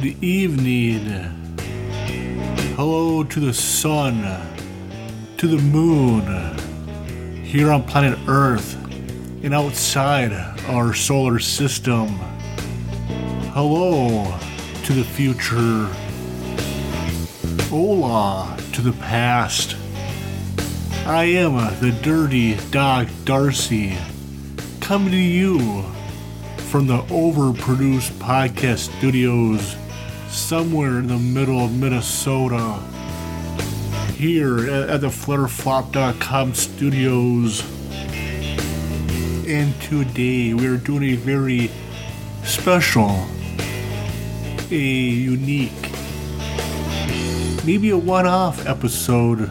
Good evening. Hello to the sun, to the moon, here on planet Earth, and outside our solar system. Hello to the future. Hola to the past. I am the dirty dog Darcy, coming to you from the overproduced podcast studios somewhere in the middle of Minnesota. Here at, the flutterflop.com studios. And today we are doing a very special, a unique, maybe a one off episode.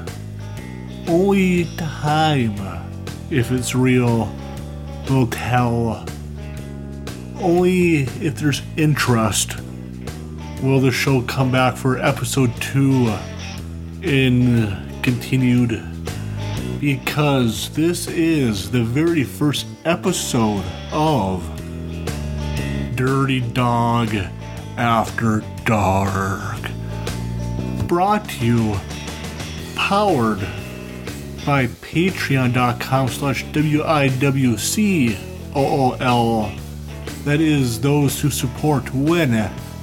Only time, if it's real, will tell only if there's interest will the show come back for episode 2 in continued? Because this is the very first episode of Dirty Dog After Dark. Brought to you powered by patreon.com slash w-i-w-c-o-o-l that is those who support when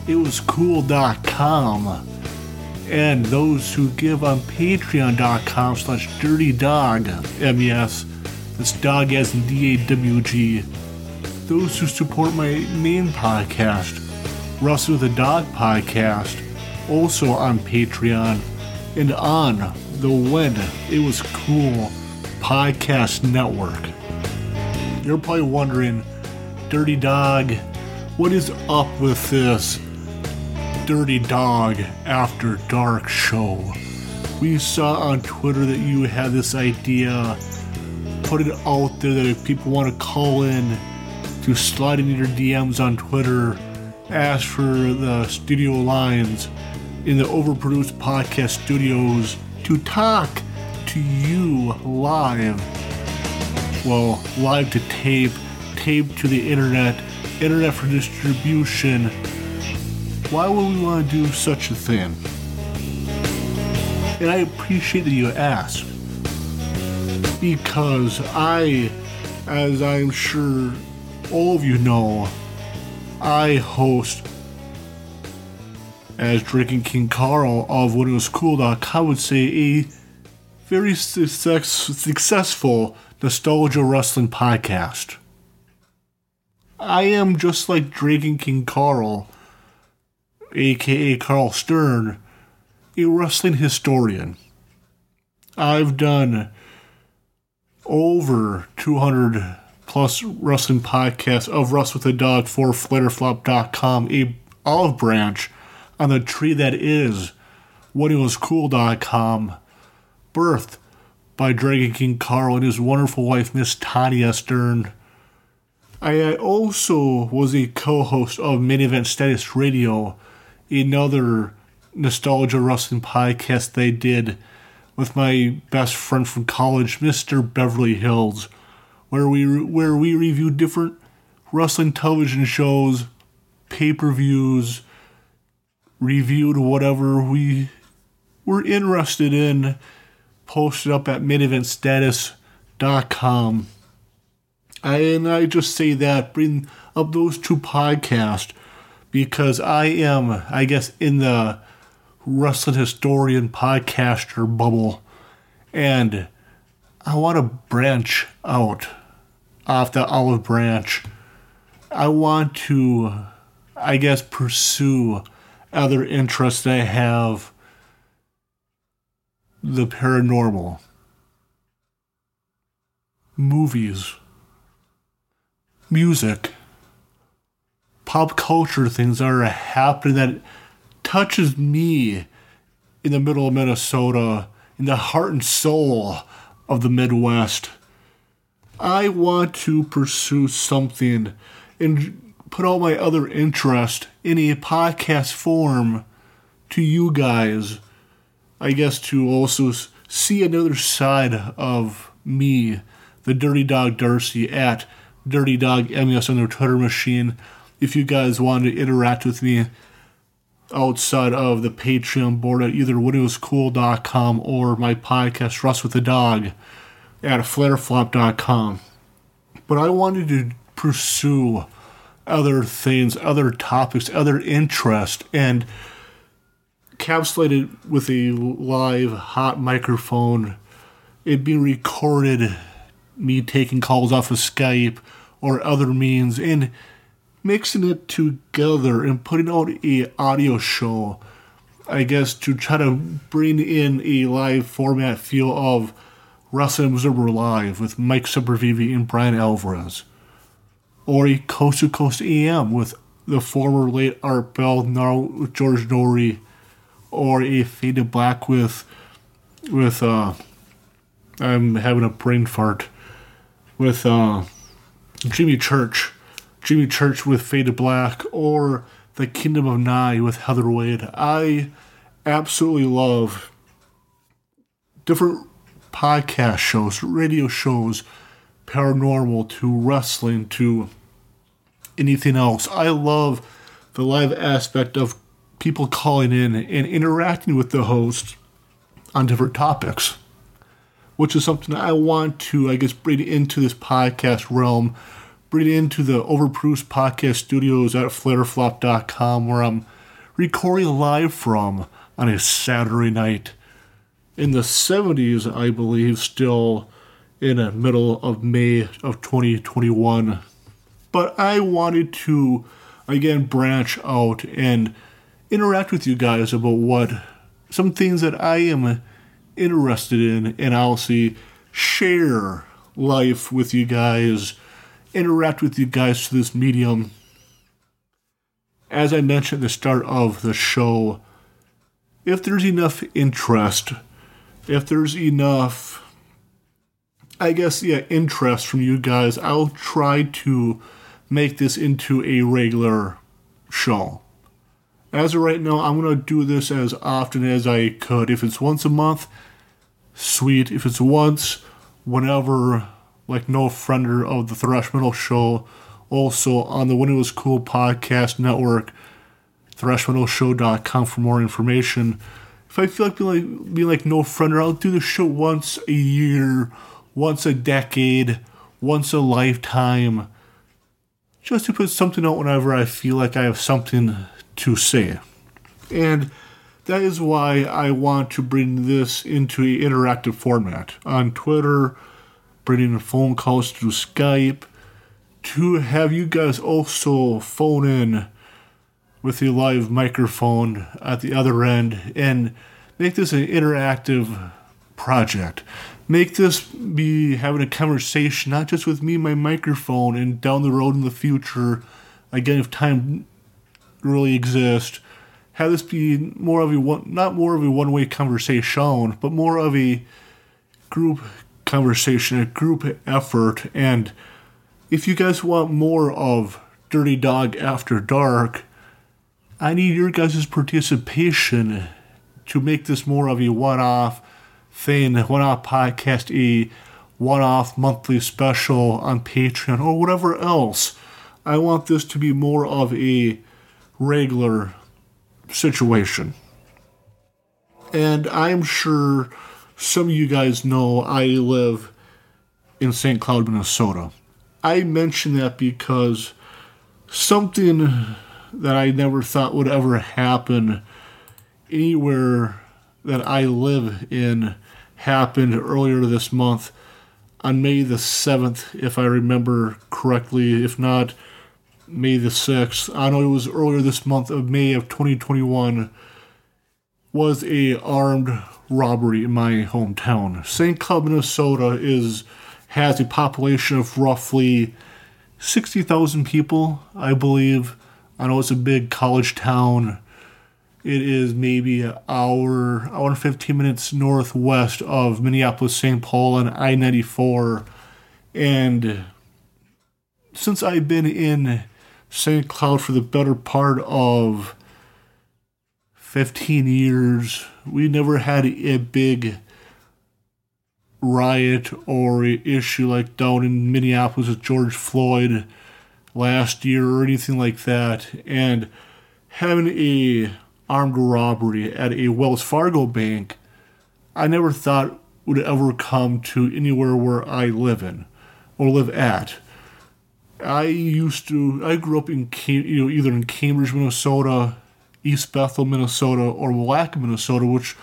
it was cool.com and those who give on patreon.com slash dirty dog mes that's dog as in d-a-w-g those who support my main podcast russell the dog podcast also on patreon and on the when it was cool podcast network. You're probably wondering Dirty Dog, what is up with this Dirty Dog After Dark show? We saw on Twitter that you had this idea, put it out there that if people want to call in to slide into your DMs on Twitter, ask for the studio lines in the overproduced podcast studios to talk to you live. Well, live to tape tape to the internet, internet for distribution. Why would we want to do such a thing? And I appreciate that you asked. Because I, as I'm sure all of you know, I host as Dragon King Carl of WhenItWasCool.com would say a very success, successful nostalgia wrestling podcast. I am just like Dragon King Carl, aka Carl Stern, a wrestling historian. I've done over 200 plus wrestling podcasts of Russ with a Dog for Flitterflop.com, a olive branch on the tree that is WhenItWasCool.com, birthed by Dragon King Carl and his wonderful wife, Miss Tanya Stern. I also was a co host of Main Event Status Radio, another nostalgia wrestling podcast they did with my best friend from college, Mr. Beverly Hills, where we where we reviewed different wrestling television shows, pay-per-views, reviewed whatever we were interested in, posted up at maineventstatus.com. And I just say that, bring up those two podcasts because I am, I guess, in the wrestling historian podcaster bubble. And I want to branch out off the olive branch. I want to, I guess, pursue other interests I have the paranormal, movies music, pop culture things that are happening that touches me in the middle of Minnesota, in the heart and soul of the Midwest. I want to pursue something and put all my other interest in a podcast form to you guys. I guess to also see another side of me, the Dirty Dog Darcy, at Dirty Dog MES on their Twitter machine. If you guys want to interact with me outside of the Patreon board at either whenitwascool.com or my podcast, Rust with the Dog, at flareflop.com. But I wanted to pursue other things, other topics, other interest, and encapsulated with a live hot microphone. It being recorded, me taking calls off of Skype or other means, and mixing it together and putting out a audio show. I guess to try to bring in a live format feel of Wrestling Observer Live with Mike Sempervive and Bryan Alvarez or a Coast to Coast AM with the former late Art Bell, now George Noory, or a Fade to Black with with uh I'm having a brain fart with uh Jimmy Church. Jimmy Church with Fade to Black or The Kingdom of Nye with Heather Wade. I absolutely love different podcast shows, radio shows paranormal to wrestling to anything else. I love the live aspect of people calling in and interacting with the host on different topics, which is something I want to, I guess, bring into this podcast realm, bring into the Overproofs podcast studios at flareflop.com where I'm recording live from on a Saturday night. In the 70s, I believe, still in the middle of May of 2021. But I wanted to, again, branch out and interact with you guys about what some things that I am interested in, and I'll see share life with you guys, interact with you guys through this medium. As I mentioned at the start of the show, if there's enough interest, if there's enough I guess, yeah, interest from you guys, I'll try to make this into a regular show. As of right now, I'm going to do this as often as I could. If it's once a month, sweet. If it's once, whenever, like no friender of the Thrash Metal Show, also on the When It Was Cool podcast network, thrashmetalshow.com for more information. If I feel like being like, being like no friender, I'll do the show once a year once a decade, once a lifetime, just to put something out whenever I feel like I have something to say. And that is why I want to bring this into an interactive format on Twitter, bringing phone calls through Skype, to have you guys also phone in with a live microphone at the other end and make this an interactive project. Make this be having a conversation, not just with me, my microphone, and down the road in the future, again, if time really exists, have this be more of a one, not more of a one way conversation, but more of a group conversation, a group effort. And if you guys want more of Dirty Dog After Dark, I need your guys' participation to make this more of a one off thing, one off podcast, a one off monthly special on Patreon, or whatever else. I want this to be more of a regular situation. And I'm sure some of you guys know I live in St. Cloud, Minnesota. I mention that because something that I never thought would ever happen anywhere that I live in happened earlier this month on May the 7th, if I remember correctly. If not, May the 6th. I know it was earlier this month of May of 2021 was a armed robbery in my hometown. St. Cloud, Minnesota is has a population of roughly 60,000 people, I believe. I know it's a big college town it is maybe an hour, hour and 15 minutes northwest of Minneapolis, St. Paul, and I 94. And since I've been in St. Cloud for the better part of 15 years, we never had a big riot or issue like down in Minneapolis with George Floyd last year or anything like that. And having a armed robbery at a Wells Fargo bank, I never thought would ever come to anywhere where I live in or live at. I used to. I grew up in you know either in Cambridge, Minnesota, East Bethel, Minnesota, or Willaca, Minnesota, which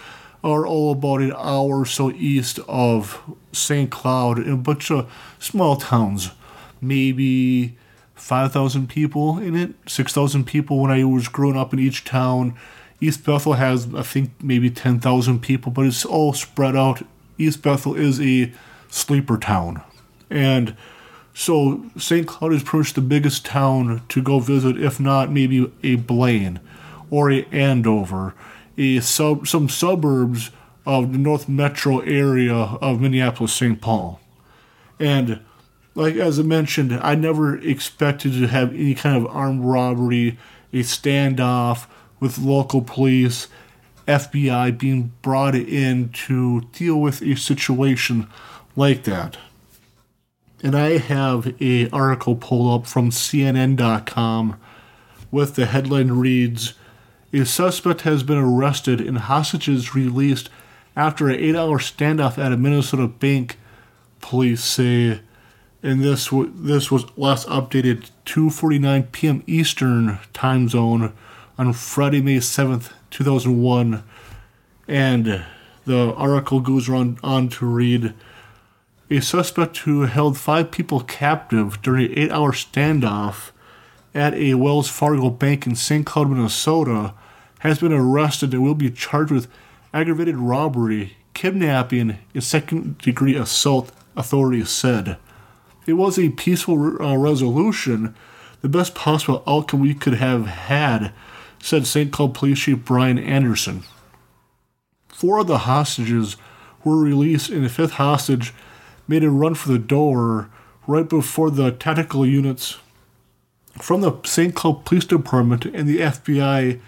are all about an hour or so east of St. Cloud, in a bunch of small towns, maybe five thousand people in it, six thousand people when I was growing up in each town. East Bethel has, I think, maybe ten thousand people, but it's all spread out. East Bethel is a sleeper town, and so St. Cloud is pretty much the biggest town to go visit, if not maybe a Blaine or a Andover, a sub some suburbs of the North Metro area of Minneapolis, St. Paul. And like as I mentioned, I never expected to have any kind of armed robbery, a standoff with local police, FBI being brought in to deal with a situation like that and I have a article pulled up from CNN.com with the headline reads A suspect has been arrested and hostages released after an eight hour standoff at a Minnesota bank, police say. And this, w- this was last updated 2.49 p.m. Eastern time zone on Friday, May 7th, 2001. And the article goes on, on to read a suspect who held five people captive during an eight hour standoff at a Wells Fargo bank in St. Cloud, Minnesota, has been arrested and will be charged with aggravated robbery, kidnapping, and second degree assault, authorities said. It was a peaceful uh, resolution, the best possible outcome we could have had, said St. Cloud Police Chief Blair Anderson. Four of the hostages were released, and the fifth hostage made a run for the door right before the tactical units from the St. Cloud Police Department and the FBI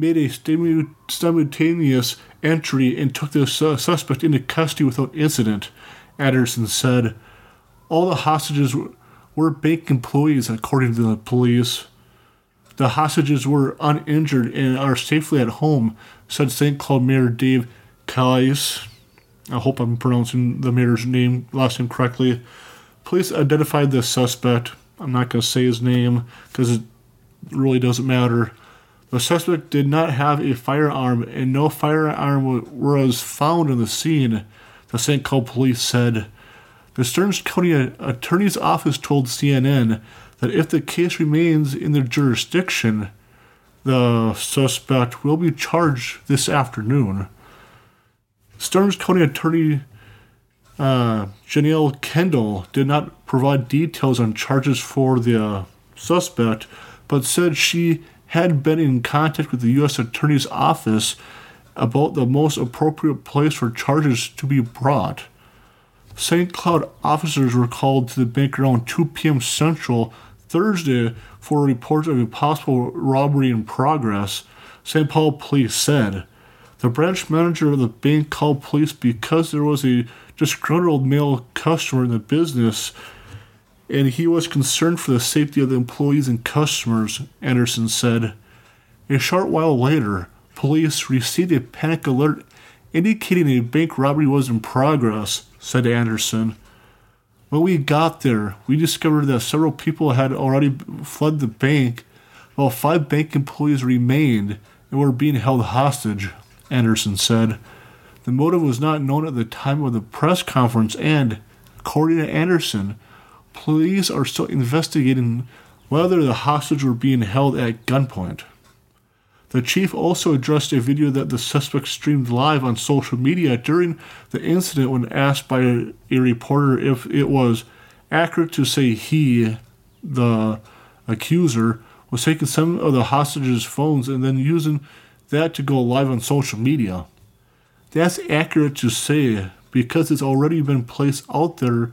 made a simultaneous entry and took the suspect into custody without incident, Anderson said. All the hostages were bank employees, according to the police. The hostages were uninjured and are safely at home, said St. Cloud Mayor Dave Kleis. I hope I'm pronouncing the mayor's name, last name correctly. Police identified the suspect. I'm not going to say his name because it really doesn't matter. The suspect did not have a firearm, and no firearm was found in the scene, the St. Cloud police said. The Stearns County Attorney's Office told CNN that if the case remains in their jurisdiction, the suspect will be charged this afternoon. Stearns County Attorney uh, Janelle Kendall did not provide details on charges for the suspect, but said she had been in contact with the U.S. Attorney's Office about the most appropriate place for charges to be brought. St. Cloud officers were called to the bank around 2 p.m. Central Thursday for a report of a possible robbery in progress, St. Paul police said. The branch manager of the bank called police because there was a disgruntled male customer in the business and he was concerned for the safety of the employees and customers, Anderson said. A short while later, police received a panic alert indicating a bank robbery was in progress, said Anderson. When we got there, we discovered that several people had already fled the bank, while five bank employees remained and were being held hostage. Anderson said. The motive was not known at the time of the press conference, and, according to Anderson, police are still investigating whether the hostages were being held at gunpoint. The chief also addressed a video that the suspect streamed live on social media during the incident when asked by a, reporter if it was accurate to say he, the accuser, was taking some of the hostages' phones and then using that to go live on social media. That's accurate to say because it's already been placed out there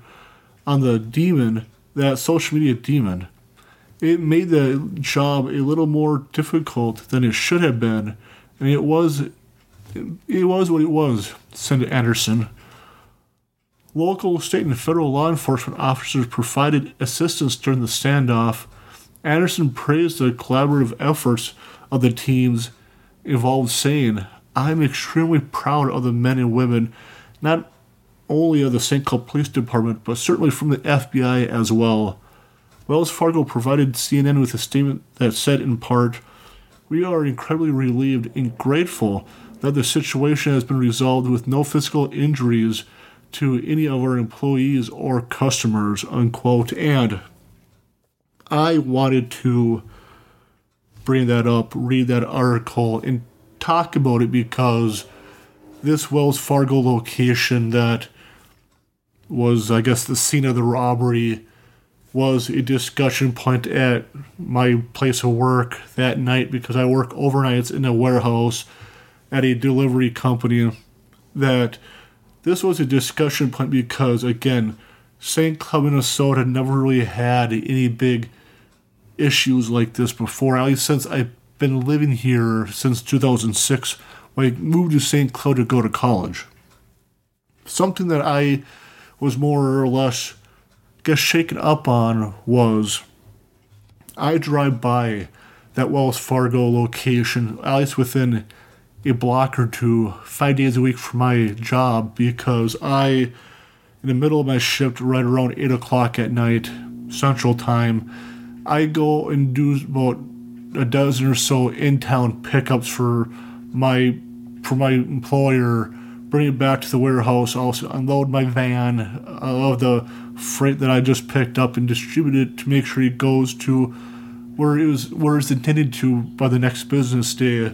on the demon, that social media demon. It made the job a little more difficult than it should have been, and it was it was what it was, said Anderson. Local, state, and federal law enforcement officers provided assistance during the standoff. Anderson praised the collaborative efforts of the teams involved, saying, I'm extremely proud of the men and women, not only of the St. Cloud Police Department, but certainly from the FBI as well. Wells Fargo provided CNN with a statement that said, in part, We are incredibly relieved and grateful that the situation has been resolved with no physical injuries to any of our employees or customers, unquote. And I wanted to bring that up, read that article, and talk about it because this Wells Fargo location that was, I guess, the scene of the robbery was a discussion point at my place of work that night because I work overnights in a warehouse at a delivery company that this was a discussion point because, again, St. Cloud, Minnesota never really had any big issues like this before, at least since I've been living here since 2006 when I moved to St. Cloud to go to college. Something that I was more or less, guess, shaken up on was I drive by that Wells Fargo location, at least within a block or two five days a week for my job because I, in the middle of my shift, right around 8 o'clock at night, Central Time, I go and do about a dozen or so in town pickups for my for my employer, bring it back to the warehouse, also unload my van. Of the freight that I just picked up and distribute it to make sure it goes to where it was where it's intended to by the next business day.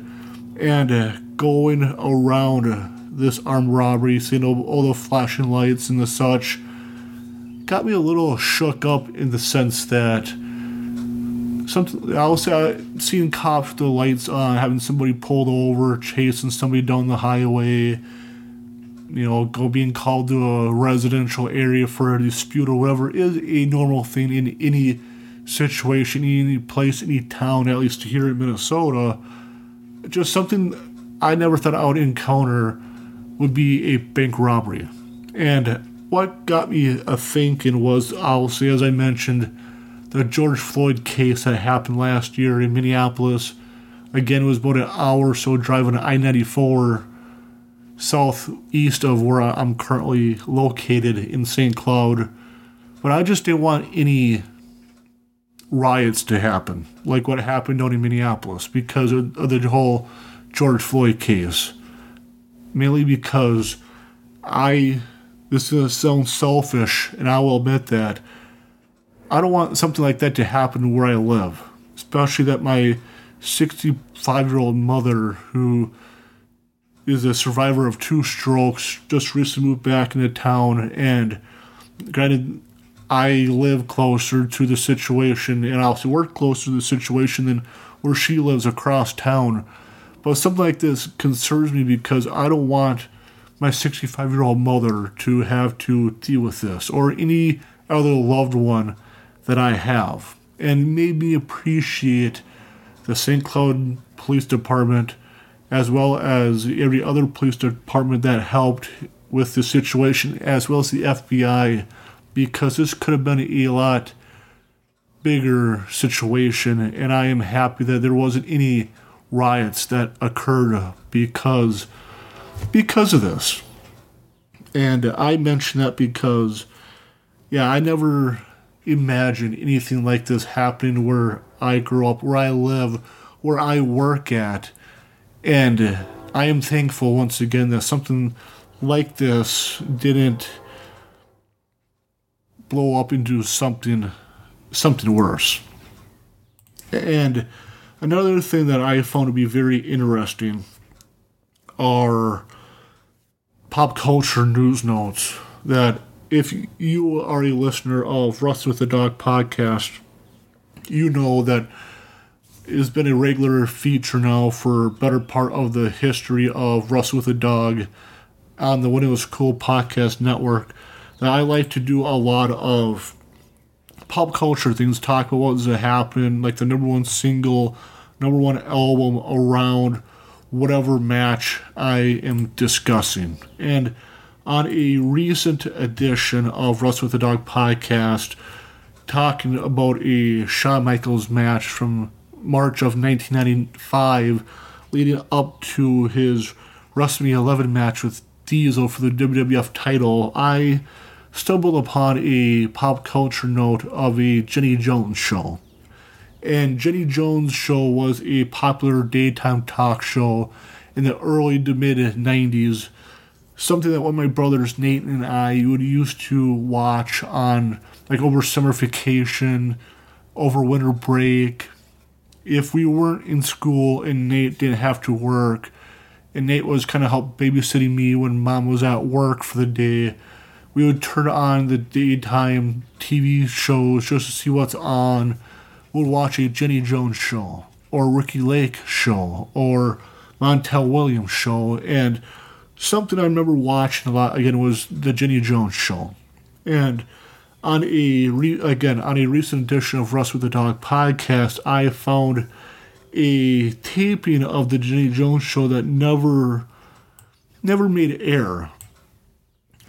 And uh, going around uh, this armed robbery, seeing all, all the flashing lights and the such, got me a little shook up in the sense that something I was seeing cops with the lights on, having somebody pulled over, chasing somebody down the highway. You know, go being called to a residential area for a dispute or whatever is a normal thing in any situation, any place, any town, at least here in Minnesota just something I never thought I would encounter would be a bank robbery. And what got me a thinking was, obviously, as I mentioned, the George Floyd case that happened last year in Minneapolis. Again, it was about an hour or so driving I 94 southeast of where I'm currently located in St. Cloud. But I just didn't want any riots to happen, like what happened down in Minneapolis, because of, the whole George Floyd case. Mainly because I, this is sound selfish, and I will admit that. I don't want something like that to happen where I live, especially that my 65 year old mother, who is a survivor of two strokes, just recently moved back into town, and granted, I live closer to the situation and I also work closer to the situation than where she lives across town. But something like this concerns me because I don't want my 65 year old mother to have to deal with this or any other loved one that I have. And made me appreciate the St. Cloud Police Department as well as every other police department that helped with the situation, as well as the FBI because this could have been a lot bigger situation, and I am happy that there wasn't any riots that occurred because because of this. And I mention that because yeah, I never imagined anything like this happening where I grew up, where I live, where I work at. And uh, I am thankful once again that something like this didn't blow up into something something worse. And another thing that I found to be very interesting are pop culture news notes that if you are a listener of Rust with the Dog podcast, you know that has been a regular feature now for better part of the history of Russ with a Dog on the When It Was Cool podcast network that I like to do a lot of pop culture things, talk about what's happening, like the number one single, number one album around whatever match I am discussing. And on a recent edition of Russ with the Dog podcast talking about a Shawn Michaels match from March of 1995 leading up to his WrestleMania 11 match with Diesel for the WWF title. I stumbled upon a pop culture note of a Jenny Jones show. And Jenny Jones show was a popular daytime talk show in the early to mid 90s something that one of my brothers, Nathan, and I, would used to watch on like over summer vacation, over winter break. If we weren't in school and Nate didn't have to work, and Nate was kind of help babysitting me when mom was at work for the day, we would turn on the daytime TV shows just to see what's on. We'd watch a Jenny Jones show, or Ricki Lake show, or Montel Williams show, and something I remember watching a lot again was the Jenny Jones show, and on a re, again on a recent edition of Russ with the Dog podcast, I found a taping of the Jenny Jones show that never never made air,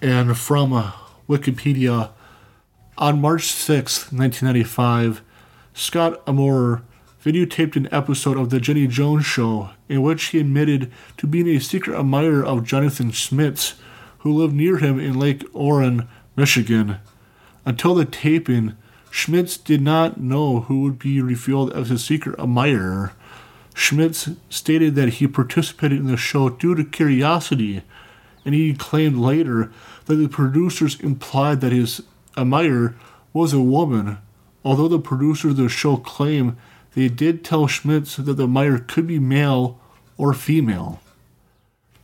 and from uh, Wikipedia, on March sixth, nineteen ninety five, Scott Amore videotaped an episode of The Jenny Jones Show in which he admitted to being a secret admirer of Jonathan Schmitz, who lived near him in Lake Orion, Michigan. Until the taping, Schmitz did not know who would be revealed as his secret admirer. Schmitz stated that he participated in the show due to curiosity, and he claimed later that the producers implied that his admirer was a woman, although the producers of the show claim they did tell Schmitz that the admirer could be male or female.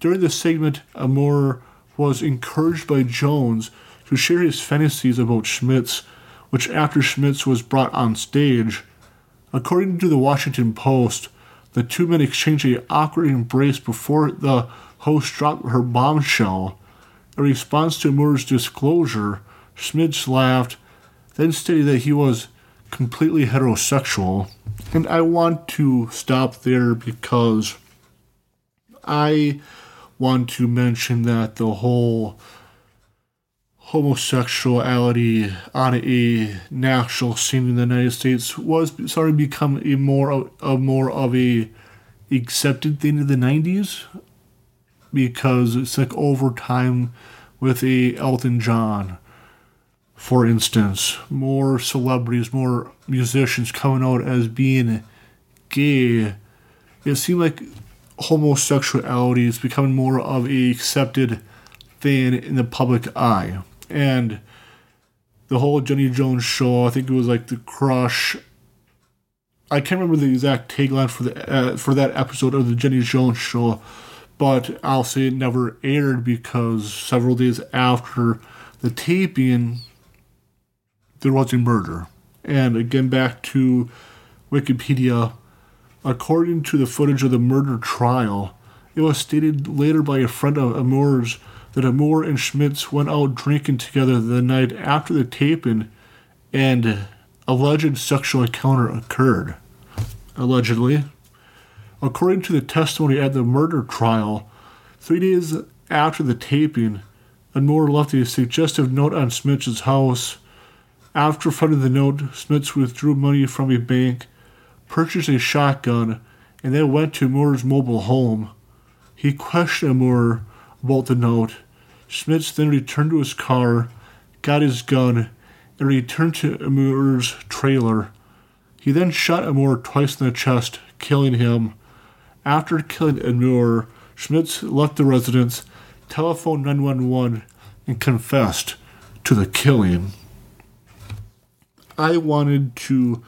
During the segment, Amore was encouraged by Jones to share his fantasies about Schmitz, which after Schmitz was brought on stage. According to the Washington Post, the two men exchanged an awkward embrace before the host dropped her bombshell. In response to Moore's disclosure, Schmitz laughed, then stated that he was completely heterosexual. And I want to stop there because I want to mention that the whole homosexuality on a national scene in the United States was starting to become a more of, a more of a accepted thing in the 90s because it's like over time with a Elton John for instance, more celebrities, more musicians coming out as being gay, it seemed like homosexuality is becoming more of a accepted thing in the public eye. And the whole Jenny Jones show, I think it was like the crush. I can't remember the exact tagline for the uh, for that episode of the Jenny Jones show, but I'll say it never aired because several days after the taping, there was a murder. And again, back to Wikipedia, according to the footage of the murder trial, it was stated later by a friend of Amore's that Amore and Schmitz went out drinking together the night after the taping and alleged sexual encounter occurred. Allegedly. According to the testimony at the murder trial, three days after the taping, Amore left a suggestive note on Schmitz's house after finding the note, Schmitz withdrew money from a bank, purchased a shotgun, and then went to Moore's mobile home. He questioned Moore about the note. Schmitz then returned to his car, got his gun, and returned to Moore's trailer. He then shot Amore twice in the chest, killing him. After killing Amore, Schmitz left the residence, telephoned 911, and confessed to the killing. I wanted to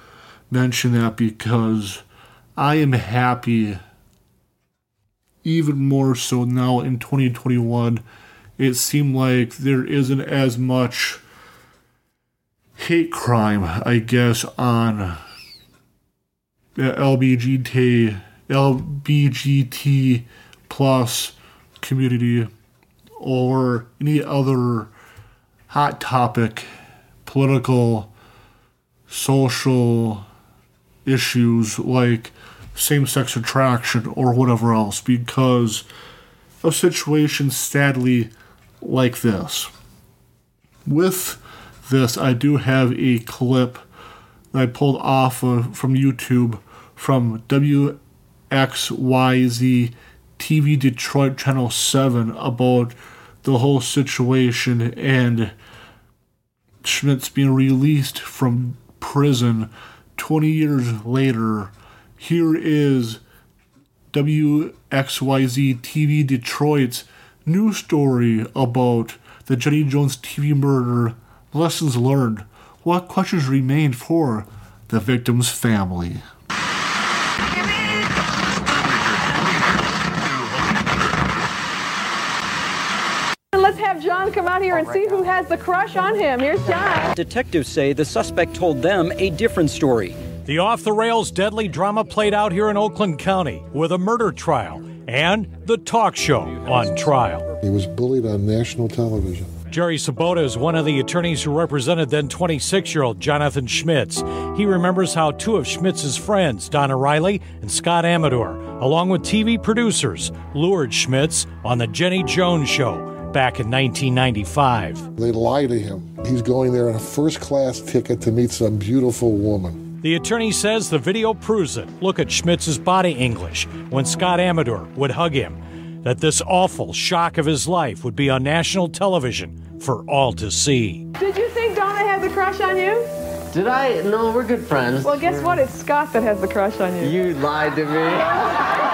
mention that because I am happy, even more so now in 2021. It seemed like there isn't as much hate crime, I guess, on the LBGT, LBGT plus community or any other hot topic, political social issues like same sex attraction or whatever else because of situations sadly like this. With this, I do have a clip that I pulled off of, from YouTube from WXYZ TV Detroit Channel 7 about the whole situation and Schmitz being released from prison 20 years later. Here is WXYZ TV Detroit's new story about the Jenny Jones TV murder, lessons learned, what questions remain for the victim's family. Let's have John come out here and see who has the crush on him. Here's John. Detectives say the suspect told them a different story. The off the rails deadly drama played out here in Oakland County with a murder trial and the talk show on trial. He was bullied on national television. Jerry Sabbota is one of the attorneys who represented then 26 year old Jonathan Schmitz. He remembers how two of Schmitz's friends, Donna Riley and Scott Amedure, along with TV producers, lured Schmitz on The Jenny Jones Show back in 1995. They lie to him. He's going there on a first class ticket to meet some beautiful woman. The attorney says the video proves it. Look at Schmitz's body English when Scott Amedure would hug him. That this awful shock of his life would be on national television for all to see. Did you think Donna had the crush on you? Did I? No, we're good friends. Well, guess what? It's Scott that has the crush on you. You lied to me.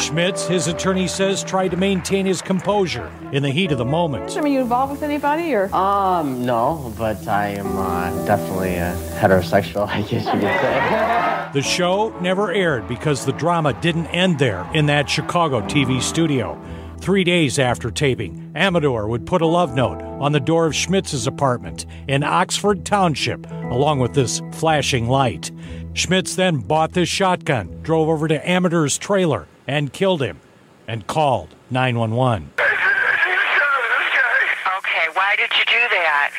Schmitz, his attorney says, tried to maintain his composure in the heat of the moment. Are you involved with anybody or? Um, no, but I am uh, definitely a heterosexual, I guess you could say. The show never aired because the drama didn't end there in that Chicago TV studio. Three days after taping, Amedure would put a love note on the door of Schmitz's apartment in Oxford Township, along with this flashing light. Schmitz then bought this shotgun, drove over to Amedure's trailer, and killed him, and called 911. Okay, why did you do that?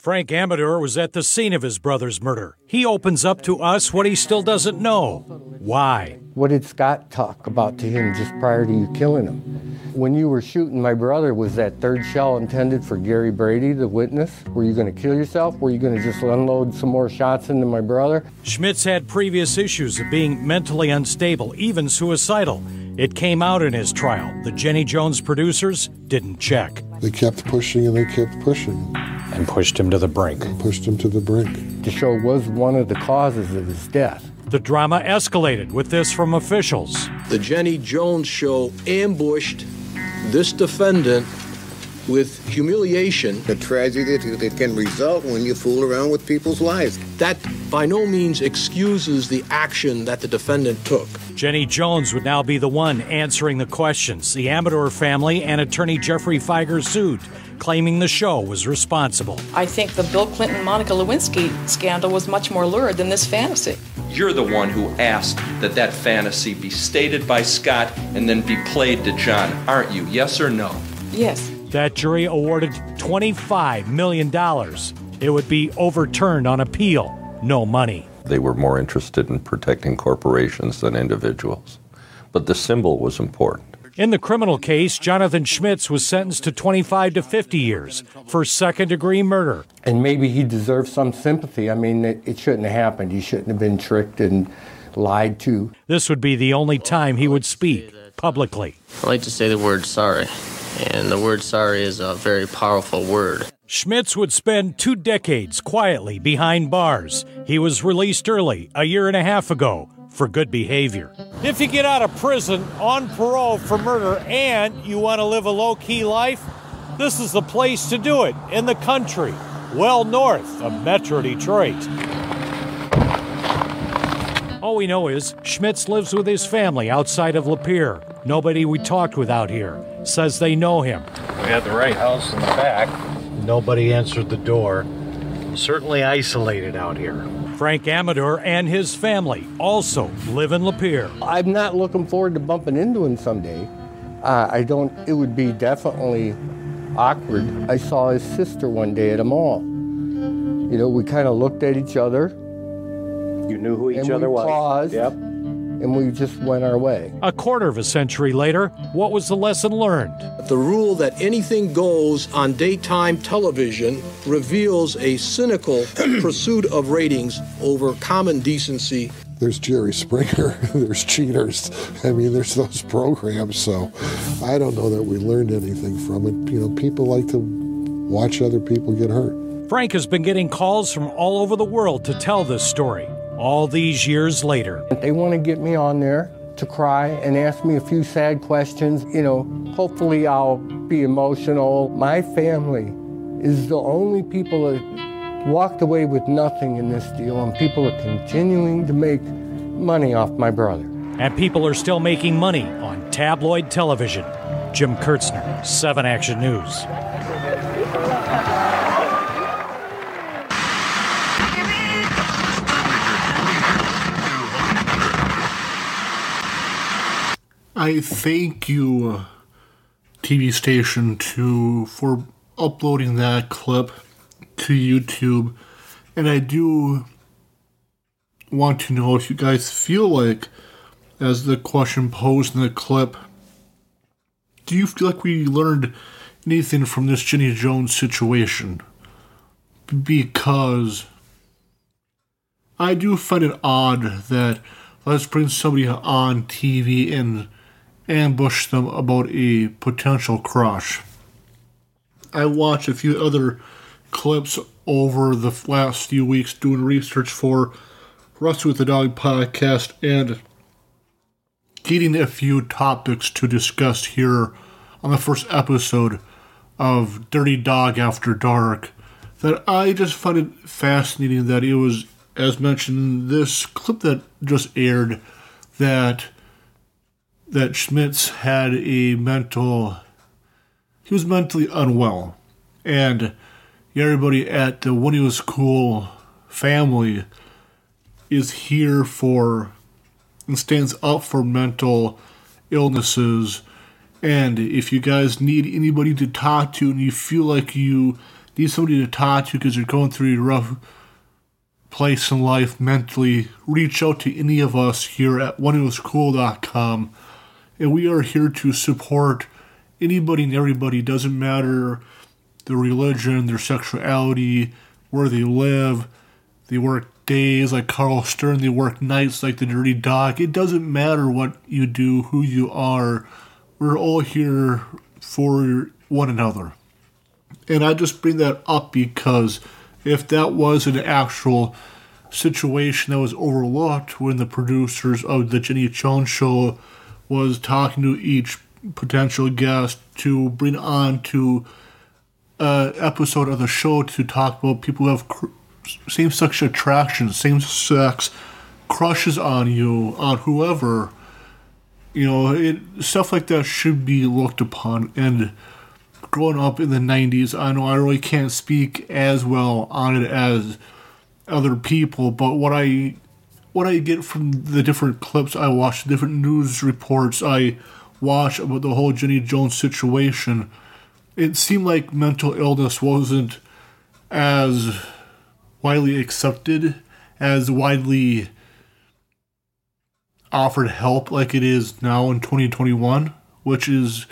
Frank Amedure was at the scene of his brother's murder. He opens up to us what he still doesn't know. Why? What did Scott talk about to him just prior to you killing him? When you were shooting my brother, was that third shell intended for Gary Brady, the witness? Were you going to kill yourself? Were you going to just unload some more shots into my brother? Schmitz had previous issues of being mentally unstable, even suicidal. It came out in his trial. The Jenny Jones producers didn't check They kept pushing and they kept pushing, and pushed him to the brink. pushed him to the brink. The show was one of the causes of his death. The drama escalated with this from officials. The Jenny Jones show ambushed this defendant with humiliation. the tragedy that, that can result when you fool around with people's lives. That by no means excuses the action that the defendant took. Jenny Jones would now be the one answering the questions. The Amedure family and attorney Geoffrey Fieger sued, claiming the show was responsible. I think the Bill Clinton Monica Lewinsky scandal was much more lurid than this fantasy. You're the one who asked that that fantasy be stated by Scott and then be played to John, aren't you? Yes or no? Yes. That jury awarded $25 million. It would be overturned on appeal. No money. They were more interested in protecting corporations than individuals. But the symbol was important. In the criminal case, Jonathan Schmitz was sentenced to 25 to 50 years for second degree murder. And maybe he deserves some sympathy. I mean, it, it shouldn't have happened. He shouldn't have been tricked and lied to. This would be the only time he would speak publicly. I like to say the word sorry, and the word sorry is a very powerful word. Schmitz would spend two decades quietly behind bars. He was released early, a year and a half ago, for good behavior. If you get out of prison on parole for murder and you want to live a low key life, this is the place to do it in the country, well north of Metro Detroit. All we know is Schmitz lives with his family outside of Lapeer. Nobody we talked with out here says they know him. We had the right house in the back. Nobody answered the door. Certainly isolated out here. Frank Amedure and his family also live in Lapeer. I'm not looking forward to bumping into him someday. Uh, I don't, it would be definitely awkward. I saw his sister one day at a mall. You know, we kind of looked at each other. You knew who each and other we was. paused, Yep. And we just went our way. A quarter of a century later, what was the lesson learned? The rule that anything goes on daytime television reveals a cynical pursuit of ratings over common decency. There's Jerry Springer, there's Cheaters. I mean, there's those programs. So I don't know that we learned anything from it. You know, people like to watch other people get hurt. Frank has been getting calls from all over the world to tell this story, all these years later. They want to get me on there to cry and ask me a few sad questions. You know, hopefully I'll be emotional. My family is the only people that walked away with nothing in this deal, and people are continuing to make money off my brother. And people are still making money on tabloid television. Jim Kurtzner, 7 Action News. I thank you, uh, TV station, to for uploading that clip to YouTube, and I do want to know if you guys feel like, as the question posed in the clip, do you feel like we learned anything from this Jenny Jones situation? Because I do find it odd that let's bring somebody on TV and ambush them about a potential crush. I watched a few other clips over the last few weeks doing research for Rusty with the Dog podcast and getting a few topics to discuss here on the first episode of Dirty Dog After Dark that I just find it fascinating that it was, as mentioned, this clip that just aired that that Schmitz had a mental he was mentally unwell. And everybody at the When It Was Cool family is here for and stands up for mental illnesses. And if you guys need anybody to talk to and you feel like you need somebody to talk to because you're going through a rough place in life mentally reach out to any of us here at whenitwascool.com and we are here to support anybody and everybody. Doesn't matter their religion, their sexuality, where they live. They work days like Carl Stern. They work nights like the Dirty Dog. It doesn't matter what you do, who you are. We're all here for one another. And I just bring that up because if that was an actual situation that was overlooked when the producers of the Jenny Jones show was talking to each potential guest to bring on to an episode of the show to talk about people who have cr- same sex attraction, same sex crushes on you, on whoever. You know, it, stuff like that should be looked upon. And growing up in the 90s, I know I really can't speak as well on it as other people, but what I what I get from the different clips I watch, different news reports I watch about the whole Jenny Jones situation, it seemed like mental illness wasn't as widely accepted, as widely offered help like it is now in 2021, which is,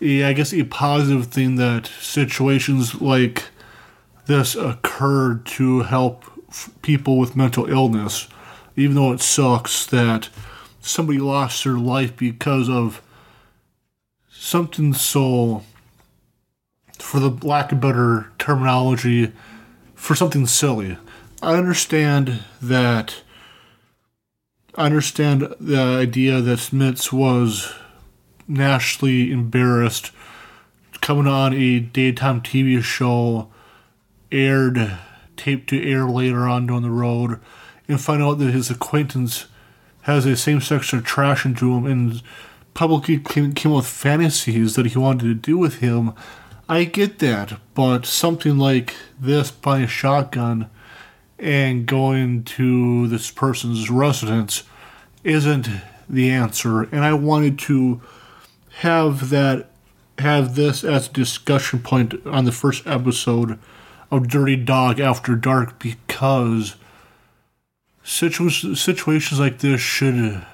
a, I guess, a positive thing that situations like this occurred to help people with mental illness even though it sucks that somebody lost their life because of something so, for the lack of better terminology, for something silly. I understand that. I understand the idea that Schmitz was nationally embarrassed coming on a daytime TV show, aired, taped to air later on down the road and find out that his acquaintance has a same sex attraction to him and publicly came, up with fantasies that he wanted to do with him, I get that. But something like this, buying a shotgun and going to this person's residence, isn't the answer. And I wanted to have that have this as a discussion point on the first episode of Dirty Dog After Dark because situ- situations like this should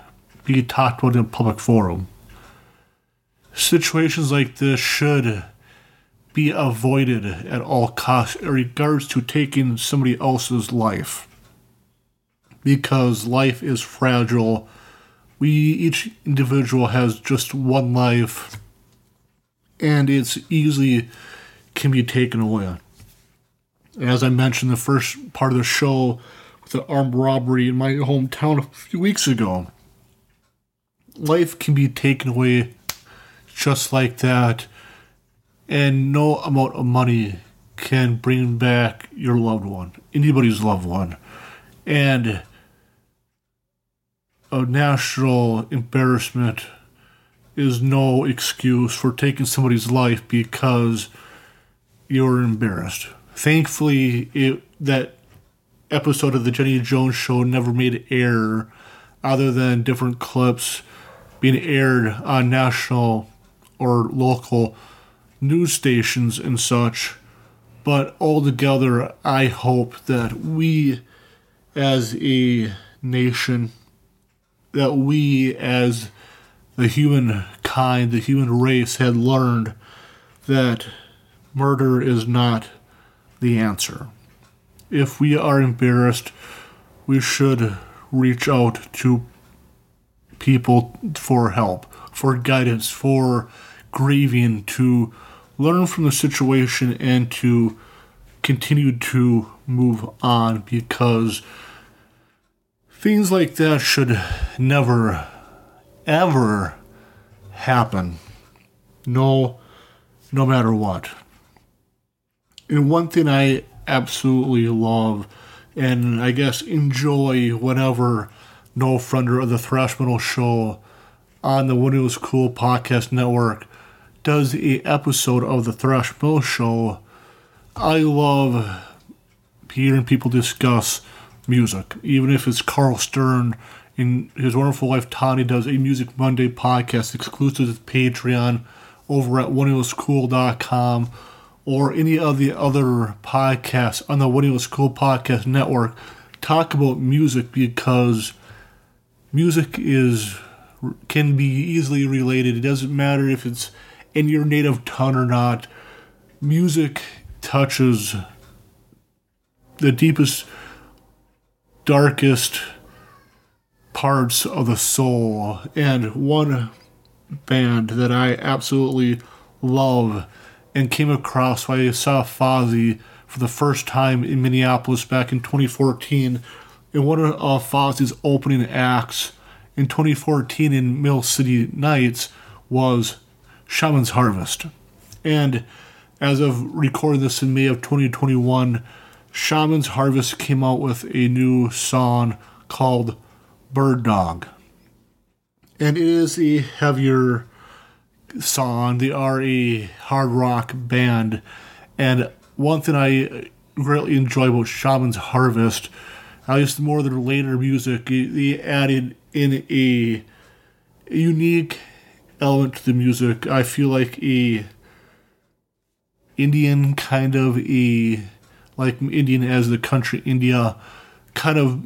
be talked about in a public forum. Situations like this should be avoided at all costs in regards to taking somebody else's life. Because life is fragile. We each individual has just one life and it's easily can be taken away. As I mentioned the first part of the show an armed robbery in my hometown a few weeks ago. Life can be taken away just like that and no amount of money can bring back your loved one, anybody's loved one. And a national embarrassment is no excuse for taking somebody's life because you're embarrassed. Thankfully, it, that episode of the Jenny Jones show never made air other than different clips being aired on national or local news stations and such. But altogether, I hope that we as a nation, that we as the human kind, the human race had learned that murder is not the answer. If we are embarrassed, we should reach out to people for help, for guidance, for grieving, to learn from the situation and to continue to move on because things like that should never, ever happen. No, no matter what. And one thing I absolutely love and I guess enjoy whenever No Friender of the Thrash Metal Show on the When It Was Cool podcast network does a episode of the Thrash Metal Show, I love hearing people discuss music, even if it's Carl Stern and his wonderful wife Tani does a Music Monday podcast exclusive to Patreon over at whenitwascool.com or any of the other podcasts on the When It Was Cool podcast network talk about music because music is can be easily related. It doesn't matter if it's in your native tongue or not, music touches the deepest, darkest parts of the soul. And one band that I absolutely love and came across when I saw Fozzy for the first time in Minneapolis back in 2014. And one of Fozzy's opening acts in 2014 in Mill City Nights was Shaman's Harvest. And as of recording this in May of 2021, Shaman's Harvest came out with a new song called Bird Dog. And it is a heavier song. the RE hard rock band. And one thing I greatly enjoy about Shaman's Harvest, at least more their later music, they added in a unique element to the music. I feel like a Indian kind of a like Indian as the country India kind of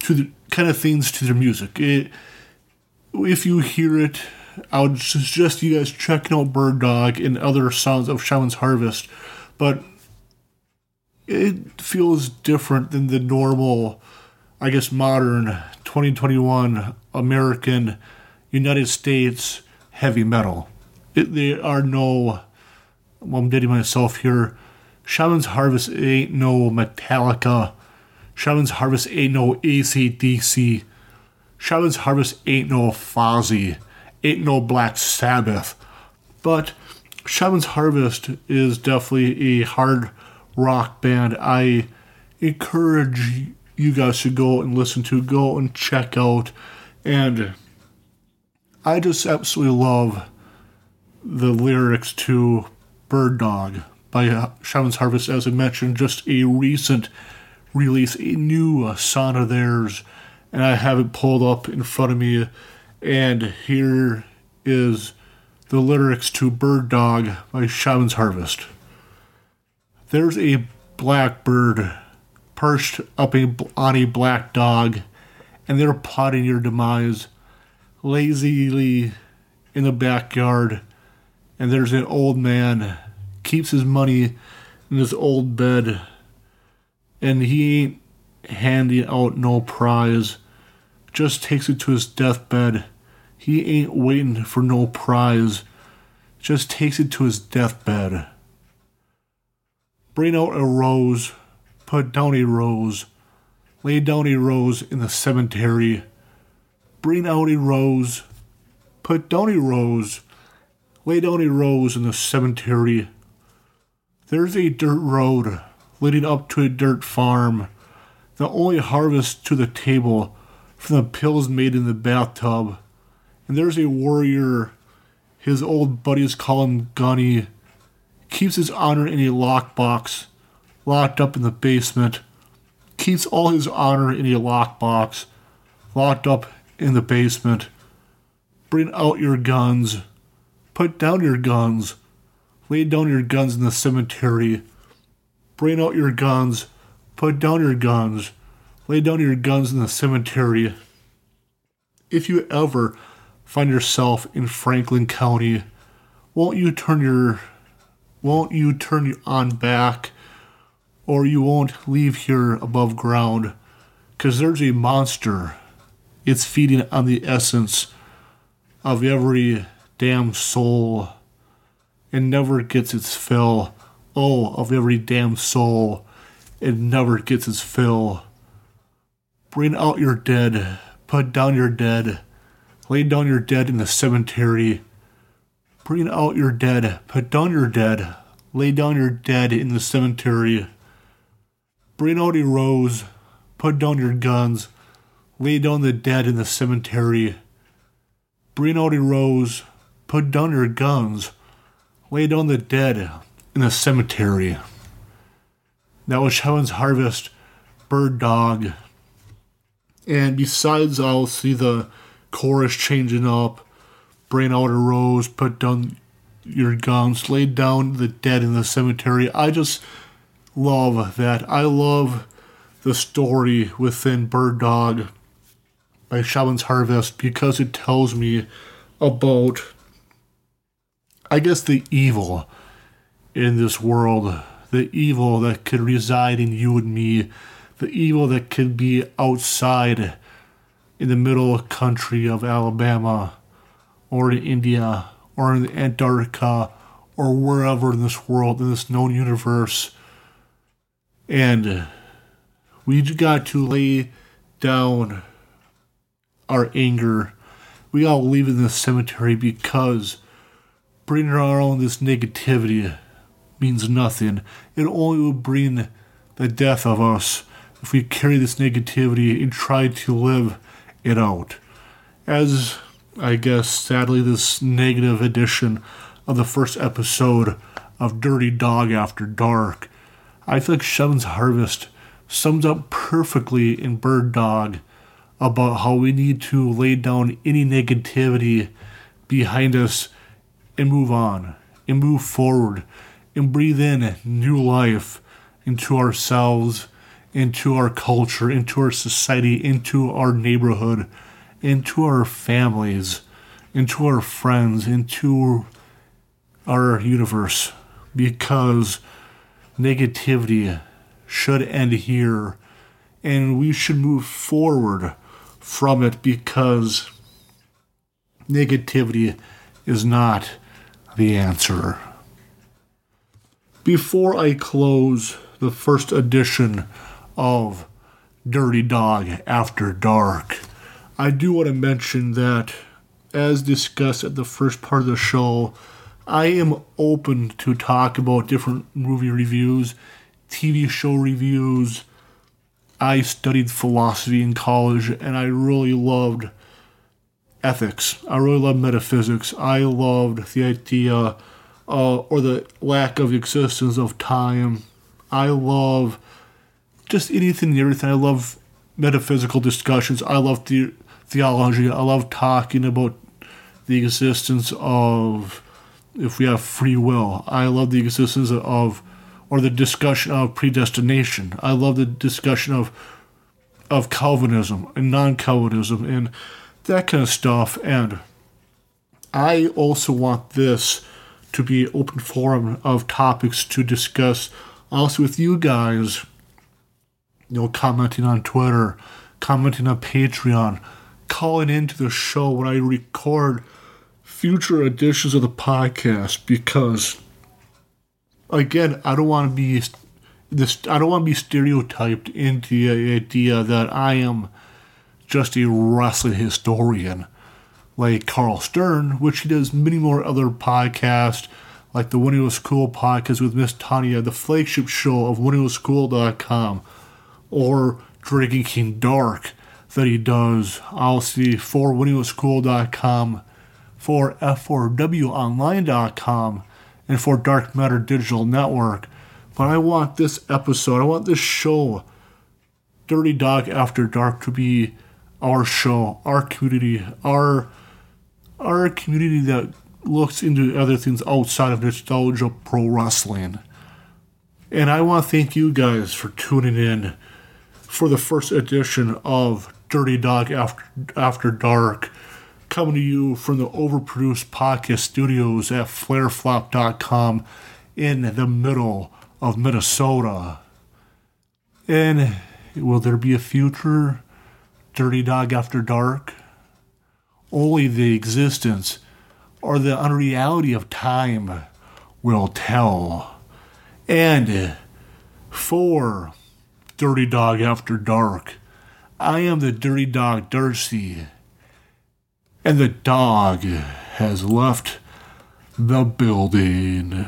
to the kind of things to their music. It, if you hear it, I would suggest you guys checking out Bird Dog and other songs of Shaman's Harvest, but it feels different than the normal, I guess, modern 2021 American United States heavy metal. It, there are no. Well, I'm dating myself here. Shaman's Harvest ain't no Metallica. Shaman's Harvest ain't no ACDC. Shaman's Harvest ain't no Fozzy. Ain't no Black Sabbath. But Shaman's Harvest is definitely a hard rock band. I encourage you guys to go and listen to, go and check out. And I just absolutely love the lyrics to Bird Dog by uh, Shaman's Harvest, as I mentioned, just a recent release, a new uh, song of theirs, and I have it pulled up in front of me. And here is the lyrics to Bird Dog by Shaman's Harvest. There's a blackbird perched up a, on a black dog, and they're plotting your demise lazily in the backyard, and there's an old man keeps his money in his old bed, and he ain't handing out no prize, just takes it to his deathbed. He ain't waiting for no prize, just takes it to his deathbed. Bring out a rose, put down a rose, lay down a rose in the cemetery. Bring out a rose, put down a rose, lay down a rose in the cemetery. There's a dirt road leading up to a dirt farm. The only harvest to the table from the pills made in the bathtub. And there's a warrior, his old buddies call him Gunny, keeps his honor in a lockbox, locked up in the basement, keeps all his honor in a lockbox, locked up in the basement. Bring out your guns. Put down your guns. Lay down your guns in the cemetery. Bring out your guns. Put down your guns. Lay down your guns in the cemetery. If you ever find yourself in Franklin County, won't you turn your won't you turn on back or you won't leave here above ground cuz there's a monster. It's feeding on the essence of every damn soul and never gets its fill. Oh, of every damn soul, it never gets its fill. Bring out your dead, put down your dead, lay down your dead in the cemetery. Bring out your dead, put down your dead, lay down your dead in the cemetery. Bring out your rose, put down your guns, lay down the dead in the cemetery. Bring out your rose, put down your guns, lay down the dead in the cemetery. That was Heaven's Harvest, Bird Dog. And besides, I'll see the chorus changing up. Bring out a rose, put down your guns, lay down the dead in the cemetery. I just love that. I love the story within Bird Dog by Shaman's Harvest because it tells me about, I guess, the evil in this world, the evil that could reside in you and me, the evil that could be outside in the middle country of Alabama or in India or in Antarctica or wherever in this world, in this known universe. And we got to lay down our anger. We all leave in the cemetery because bringing our own this negativity means nothing. It only will bring the death of us if we carry this negativity and try to live it out. As I guess sadly this negative edition of the first episode of Dirty Dog After Dark, I feel like Shaman's Harvest sums up perfectly in Bird Dog about how we need to lay down any negativity behind us and move on and move forward and breathe in new life into ourselves, into our culture, into our society, into our neighborhood, into our families, into our friends, into our universe. Because negativity should end here and we should move forward from it because negativity is not the answer. Before I close the first edition of Dirty Dog After Dark, I do want to mention that, as discussed at the first part of the show, I am open to talk about different movie reviews, TV show reviews. I studied philosophy in college and I really loved ethics. I really loved metaphysics. I loved the idea uh, or the lack of existence of time. I love just anything and everything. I love metaphysical discussions. I love the- theology. I love talking about the existence of if we have free will. I love the existence of or the discussion of predestination. I love the discussion of of Calvinism and non-Calvinism and that kind of stuff. And I also want this to be open forum of topics to discuss also with you guys. You know, commenting on Twitter, commenting on Patreon, calling into the show when I record future editions of the podcast because again, I don't want to be this I don't want to be stereotyped into the idea that I am just a wrestling historian like Carl Stern, which he does many more other podcasts, like the When It Was Cool podcast with Miss Tanya, the flagship show of whenitwascool.com, or Dragon King Carl that he does, I'll see for whenitwascool.com, for F4WOnline.com, and for Dark Matter Digital Network. But I want this episode, I want this show, Dirty Dog After Dark, to be our show, our community, our our community that looks into other things outside of nostalgia pro wrestling. And I want to thank you guys for tuning in for the first edition of Dirty Dog After, After Dark, coming to you from the overproduced podcast studios at flareflop.com in the middle of Minnesota. And will there be a future Dirty Dog After Dark? Only the existence or the unreality of time will tell. And for Dirty Dog After Dark, I am the Dirty Dog Darcy, and the dog has left the building.